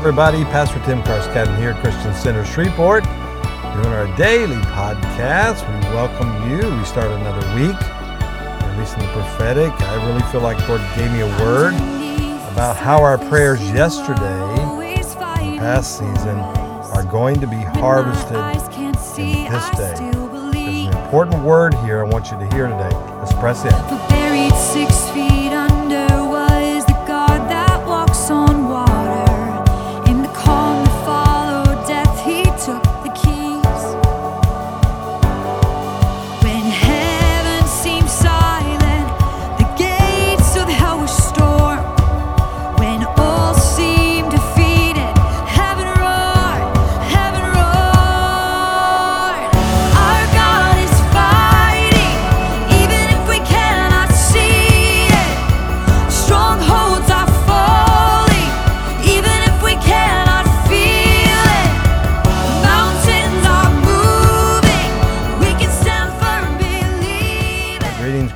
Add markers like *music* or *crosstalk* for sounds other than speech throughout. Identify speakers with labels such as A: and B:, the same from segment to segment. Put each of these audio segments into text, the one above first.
A: everybody. Pastor Tim Carscadden here, at Christian Center Shreveport, doing our daily podcast. We welcome you. We start another week, at least in the prophetic. I really feel like Lord gave me a word about how our prayers yesterday, past season, are going to be harvested in this day. There's an important word here I want you to hear today. Let's press in.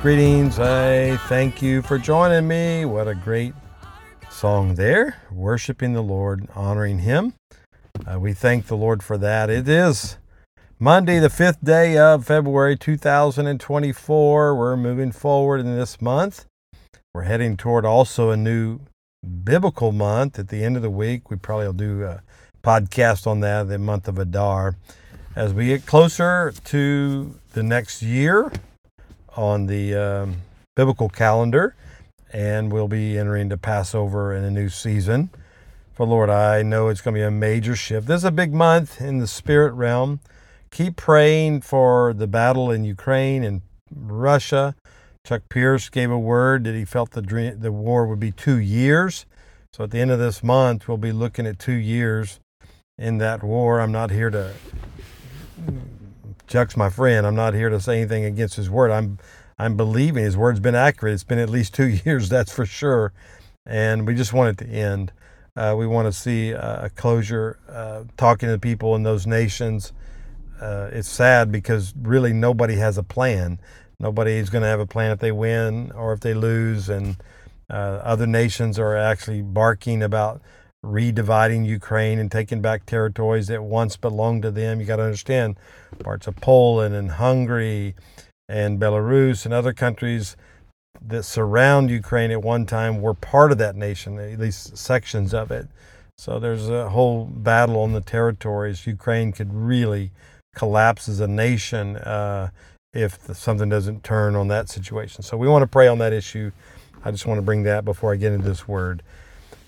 A: Greetings. I thank you for joining me. What a great song there. Worshiping the Lord, honoring Him. Uh, we thank the Lord for that. It is Monday, the fifth day of February 2024. We're moving forward in this month. We're heading toward also a new biblical month at the end of the week. We probably will do a podcast on that, the month of Adar. As we get closer to the next year, on the um, biblical calendar, and we'll be entering into Passover in a new season. For Lord, I know it's going to be a major shift. This is a big month in the spirit realm. Keep praying for the battle in Ukraine and Russia. Chuck Pierce gave a word that he felt the dream, the war would be two years. So at the end of this month, we'll be looking at two years in that war. I'm not here to Chuck's my friend. I'm not here to say anything against his word. I'm I'm believing his word's been accurate. It's been at least two *laughs* years, that's for sure. And we just want it to end. Uh, we want to see uh, a closure, uh, talking to people in those nations. Uh, it's sad because really nobody has a plan. Nobody's going to have a plan if they win or if they lose. And uh, other nations are actually barking about redividing Ukraine and taking back territories that once belonged to them. You got to understand parts of Poland and Hungary and Belarus and other countries that surround Ukraine at one time were part of that nation, at least sections of it. So there's a whole battle on the territories. Ukraine could really collapse as a nation uh, if something doesn't turn on that situation. So we want to pray on that issue. I just want to bring that before I get into this word.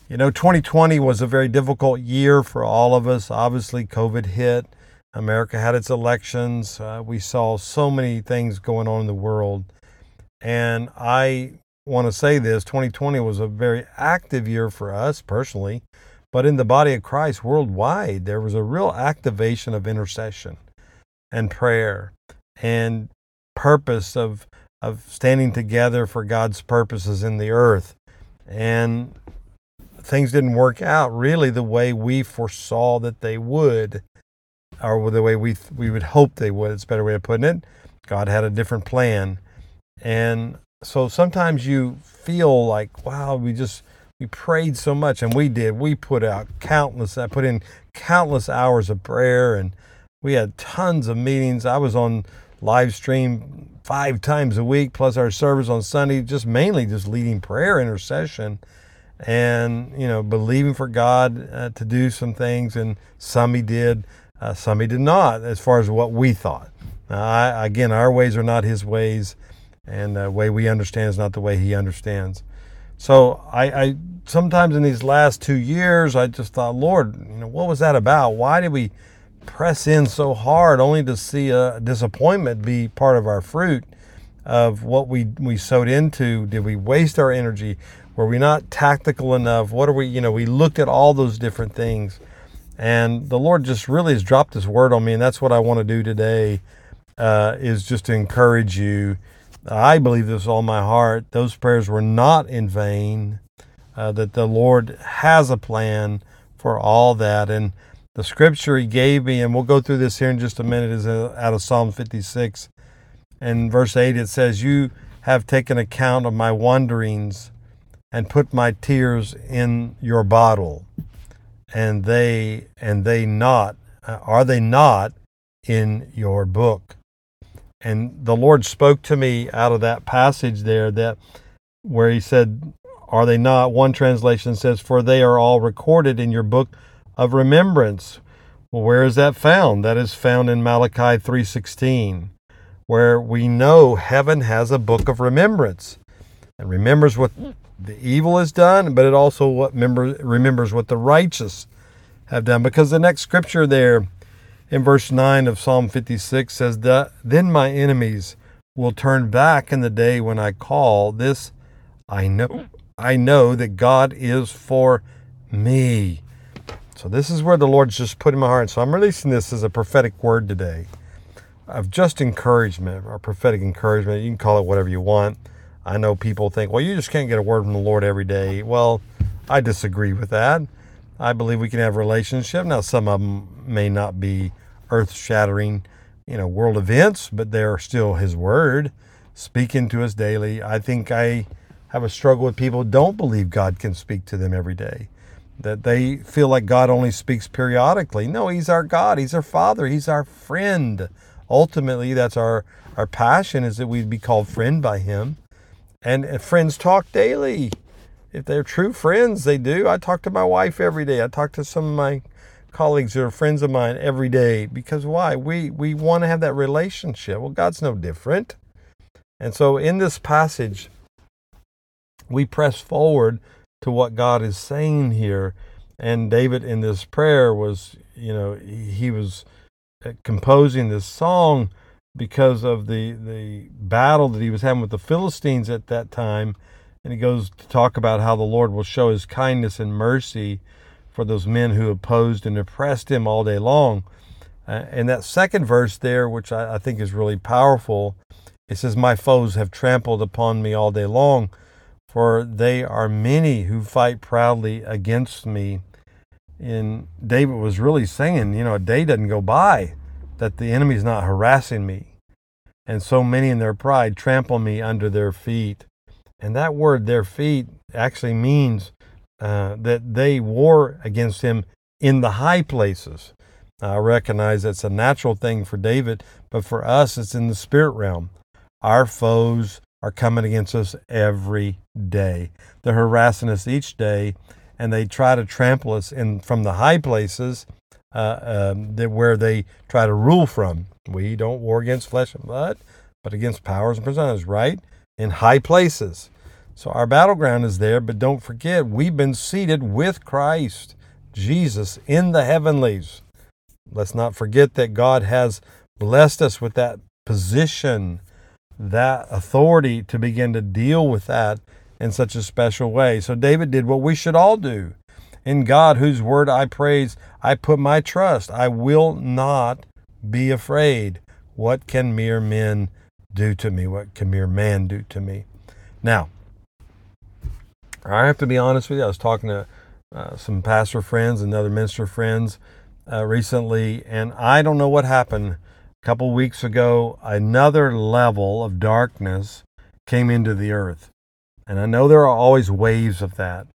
A: You know, 2020 was a very difficult year for all of us. Obviously, COVID hit. America had its elections. Uh, we saw so many things going on in the world. And I want to say this 2020 was a very active year for us personally, but in the body of Christ worldwide, there was a real activation of intercession and prayer and purpose of, of standing together for God's purposes in the earth. And things didn't work out really the way we foresaw that they would, or the way we we would hope they would. It's a better way of putting it. God had a different plan, and so sometimes you feel like, wow, we just we prayed so much, and we did. We put out countless. I put in countless hours of prayer, and we had tons of meetings. I was on live stream five times a week, plus our service on Sunday, just mainly just leading prayer intercession and you know believing for God uh, to do some things, and some He did, uh, some He did not, as far as what we thought. Now, I, again, our ways are not His ways, and the way we understand is not the way He understands. So I, I sometimes in these last two years, I just thought, Lord, you know, what was that about? Why did we press in so hard only to see a disappointment be part of our fruit? of what we we sowed into did we waste our energy were we not tactical enough? What are we you know we looked at all those different things and the lord just really has dropped his word on me and that's what i want to do today uh, is just to encourage you. I believe this with all my heart those prayers were not in vain uh, that the lord has a plan for all that and the scripture he gave me and we'll go through this here in just a minute is uh, out of psalm 56 And verse 8 it says, You have taken account of my wanderings and put my tears in your bottle. and they and they not uh, are they not in your book? And the Lord spoke to me out of that passage there that where he said, Are they not? One translation says, For they are all recorded in your book of remembrance. Well, where is that found? That is found in Malachi 3:16, where we know heaven has a book of remembrance. and remembers what the evil has done, but it also what member, remembers what the righteous have done. Because the next scripture there in verse 9 of Psalm 56 says, Then my enemies will turn back in the day when I call. This I know. I know that God is for me. So this is where the Lord's just put in my heart. So I'm releasing this as a prophetic word today of just encouragement or prophetic encouragement. You can call it whatever you want. I know people think, well, you just can't get a word from the Lord every day. Well, I disagree with that. I believe we can have a relationship. Now, some of them may not be earth shattering, you know, world events, but they're still His Word speaking to us daily. I think I have a struggle with people who don't believe God can speak to them every day, that they feel like God only speaks periodically. No, He's our God, He's our Father, He's our friend. Ultimately, that's our, our passion is that we'd be called friend by Him. And friends talk daily if they're true friends, they do. I talk to my wife every day. I talk to some of my colleagues who are friends of mine every day because why? We we want to have that relationship. Well, God's no different. And so in this passage, we press forward to what God is saying here. And David in this prayer was, you know, he was uh, composing this song because of the the battle that he was having with the Philistines at that time and he goes to talk about how the Lord will show his kindness and mercy for those men who opposed and oppressed him all day long. Uh, and that second verse there, which I, I think is really powerful, it says, My foes have trampled upon me all day long, for they are many who fight proudly against me. And David was really saying, you know, a day doesn't go by that the enemy's not harassing me. And so many in their pride trample me under their feet. And that word, their feet, actually means uh, that they war against him in the high places. I recognize that's a natural thing for David, but for us, it's in the spirit realm. Our foes are coming against us every day. They're harassing us each day, and they try to trample us in from the high places uh, um, where they try to rule from. We don't war against flesh and blood, but against powers and principalities, right? in high places. So our battleground is there, but don't forget, we've been seated with Christ, Jesus, in the heavenlies. Let's not forget that God has blessed us with that position, that authority to begin to deal with that in such a special way. So David did what we should all do. In God, whose word I praise, I put my trust. I will not be afraid. What can mere men do to me? What can mere man do to me? Now, I have to be honest with you. I was talking to uh, some pastor friends and other minister friends uh, recently, and I don't know what happened. A couple weeks ago, another level of darkness came into the earth. And I know there are always waves of that,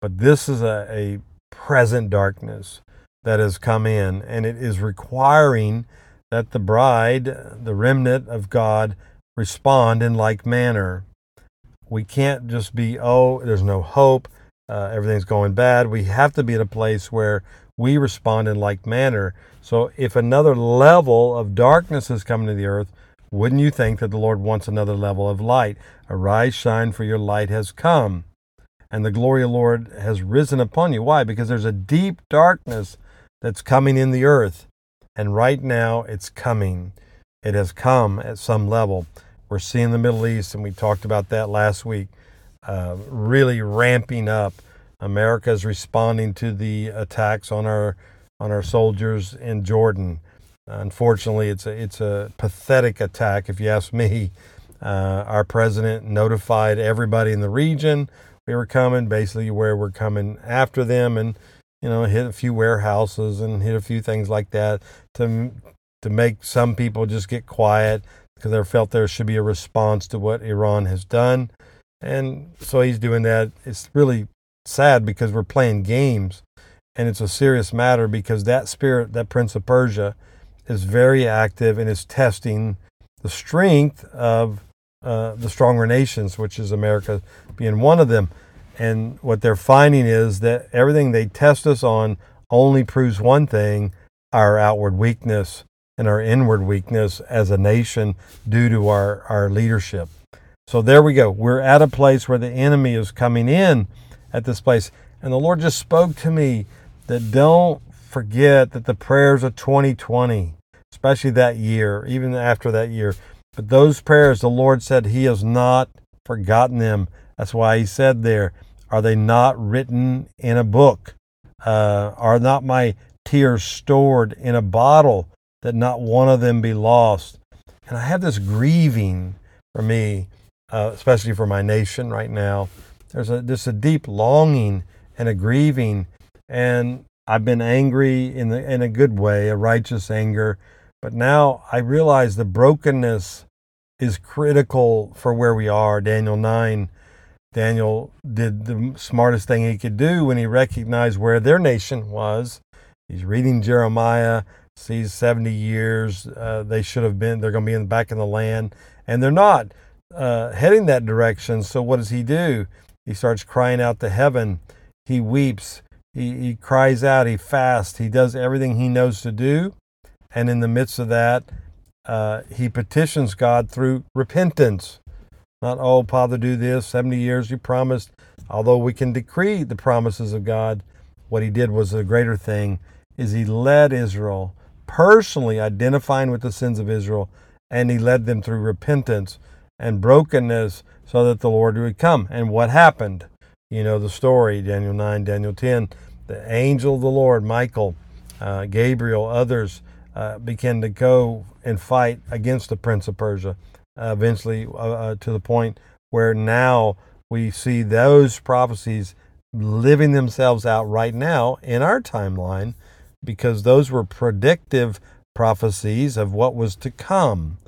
A: but this is a, a present darkness that has come in, and it is requiring that the bride, the remnant of God, respond in like manner. We can't just be, oh, there's no hope, uh, everything's going bad. We have to be at a place where we respond in like manner. So if another level of darkness is coming to the earth, wouldn't you think that the Lord wants another level of light? Arise, shine, for your light has come, and the glory of the Lord has risen upon you. Why? Because there's a deep darkness that's coming in the earth, and right now it's coming. It has come at some level. We're seeing the Middle East, and we talked about that last week, uh, really ramping up. America is responding to the attacks on our on our soldiers in Jordan. Unfortunately, it's a it's a pathetic attack, if you ask me. Uh, our president notified everybody in the region we were coming, basically where we're coming after them, and you know hit a few warehouses and hit a few things like that to to make some people just get quiet because they felt there should be a response to what Iran has done. And so he's doing that. It's really sad because we're playing games and it's a serious matter because that spirit, that prince of Persia, is very active and is testing the strength of uh, the stronger nations, which is America being one of them. And what they're finding is that everything they test us on only proves one thing our outward weakness and our inward weakness as a nation due to our, our leadership. So there we go. We're at a place where the enemy is coming in at this place. And the Lord just spoke to me that don't forget that the prayers of 2020, especially that year, even after that year, but those prayers, the Lord said He has not forgotten them. That's why He said there, Are they not written in a book? Uh, are not my tears stored in a bottle that not one of them be lost? And I have this grieving for me, uh, especially for my nation right now. There's a just a deep longing and a grieving, and I've been angry in the in a good way, a righteous anger. But now I realize the brokenness is critical for where we are. Daniel 9, Daniel did the smartest thing he could do when he recognized where their nation was. He's reading Jeremiah, sees 70 years. Uh, they should have been, they're going to be in, back in the land, and they're not uh, heading that direction. So what does he do? He starts crying out to heaven. He weeps. He, he cries out. He fasts. He does everything he knows to do. And in the midst of that, uh, he petitions God through repentance. Not, oh, Father, do this. 70 years you promised. Although we can decree the promises of God, what he did was a greater thing, is he led Israel, personally identifying with the sins of Israel, and he led them through repentance and brokenness so that the Lord would come. And what happened? You know the story, Daniel 9, Daniel 10. The angel of the Lord, Michael, uh, Gabriel, others, uh, began to go and fight against the prince of Persia. Uh, eventually, uh, uh, to the point where now we see those prophecies living themselves out right now in our timeline, because those were predictive prophecies of what was to come.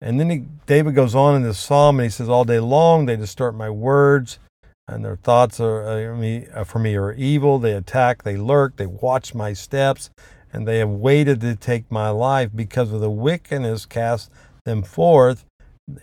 A: And then he, David goes on in this psalm and he says, All day long they distort my words, and their thoughts are, me, for me are evil. They attack, they lurk, they watch my steps and they have waited to take my life because of the wickedness cast them forth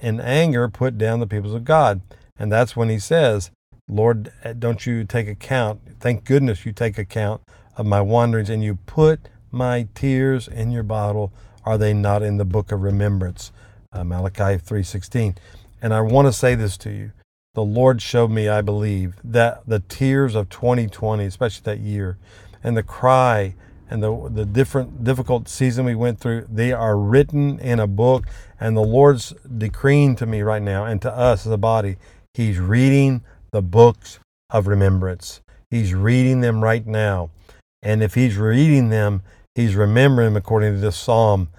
A: in anger put down the peoples of God. And that's when he says, Lord, don't you take account, thank goodness you take account of my wanderings and you put my tears in your bottle. Are they not in the book of remembrance? Uh, Malachi 3.16. And I want to say this to you. The Lord showed me, I believe, that the tears of 2020, especially that year, and the cry and the, the different difficult season we went through, they are written in a book. And the Lord's decreeing to me right now and to us as a body, He's reading the books of remembrance. He's reading them right now. And if He's reading them, He's remembering them according to this psalm.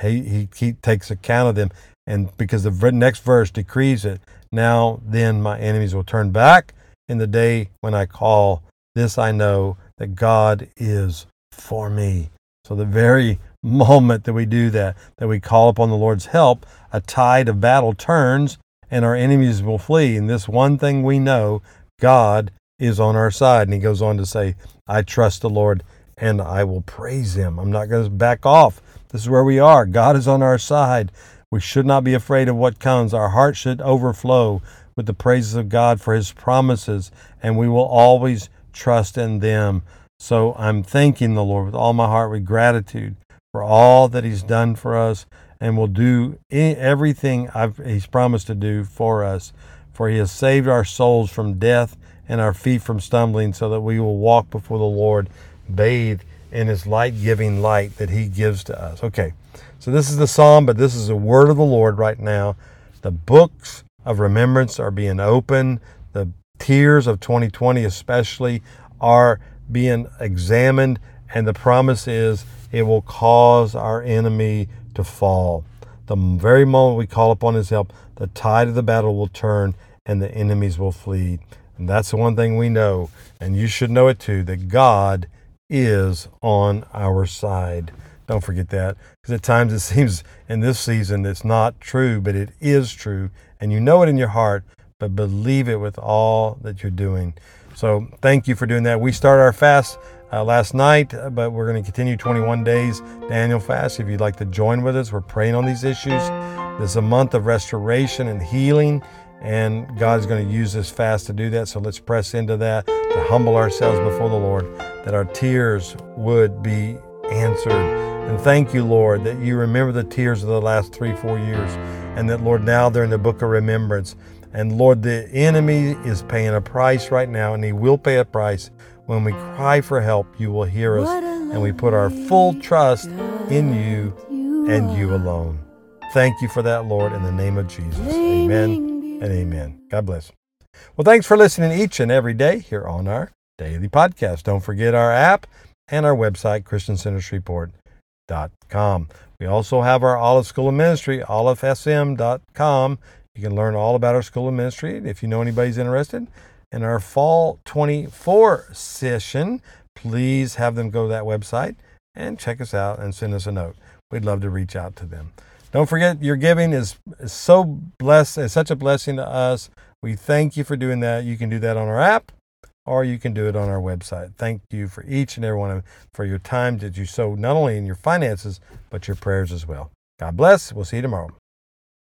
A: He, he, he takes account of them. And because the next verse decrees it, now then my enemies will turn back in the day when I call. This I know that God is for me. So the very *laughs* moment that we do that, that we call upon the Lord's help, a tide of battle turns and our enemies will flee. And this one thing we know God is on our side. And he goes on to say, I trust the Lord and I will praise him. I'm not going to back off. This is where we are. God is on our side. We should not be afraid of what comes. Our heart should overflow with the praises of God for his promises, and we will always trust in them. So I'm thanking the Lord with all my heart with gratitude for all that He's done for us and will do everything I've, He's promised to do for us. For He has saved our souls from death and our feet from stumbling so that we will walk before the Lord bathed in His light giving light that He gives to us. Okay, so this is the psalm, but this is the word of the Lord right now. The books of remembrance are being opened. The tears of 2020, especially, are being examined, and the promise is it will cause our enemy to fall. The very moment we call upon his help, the tide of the battle will turn and the enemies will flee. And that's the one thing we know, and you should know it too, that God is on our side. Don't forget that, because at times it *laughs* seems in this season it's not true, but it is true, and you know it in your heart, but believe it with all that you're doing. So thank you for doing that. We start our fast uh, last night, but we're going to continue 21 days Daniel fast. If you'd like to join with us, we're praying on these issues. This is a month of restoration and healing, and God's going to use this fast to do that. So let's press into that to humble ourselves before the Lord, that our tears would be answered. And thank you, Lord, that you remember the tears of the last three, four years, and that, Lord, now they're in the book of remembrance. And Lord, the enemy is paying a price right now, and he will pay a price. When we cry for help, you will hear us, and we put our full trust in you and you alone. Thank you for that, Lord, in the name of Jesus. Amen and amen. God bless. Well, thanks for listening each and every day here on our daily podcast. Don't forget our app and our website, ChristianCenterShreveport.com. We also have our Olive School of Ministry, olivesm.com. You can learn all about our School of Ministry if you know anybody's interested. In our Fall 24 session, please have them go to that website and check us out and send us a note. We'd love to reach out to them. Don't forget, your giving is, is so blessed, it's such a blessing to us. We thank you for doing that. You can do that on our app or you can do it on our website. Thank you for each and every one of for your time that you sow not only in your finances, but your prayers as well. God bless. We'll see you tomorrow.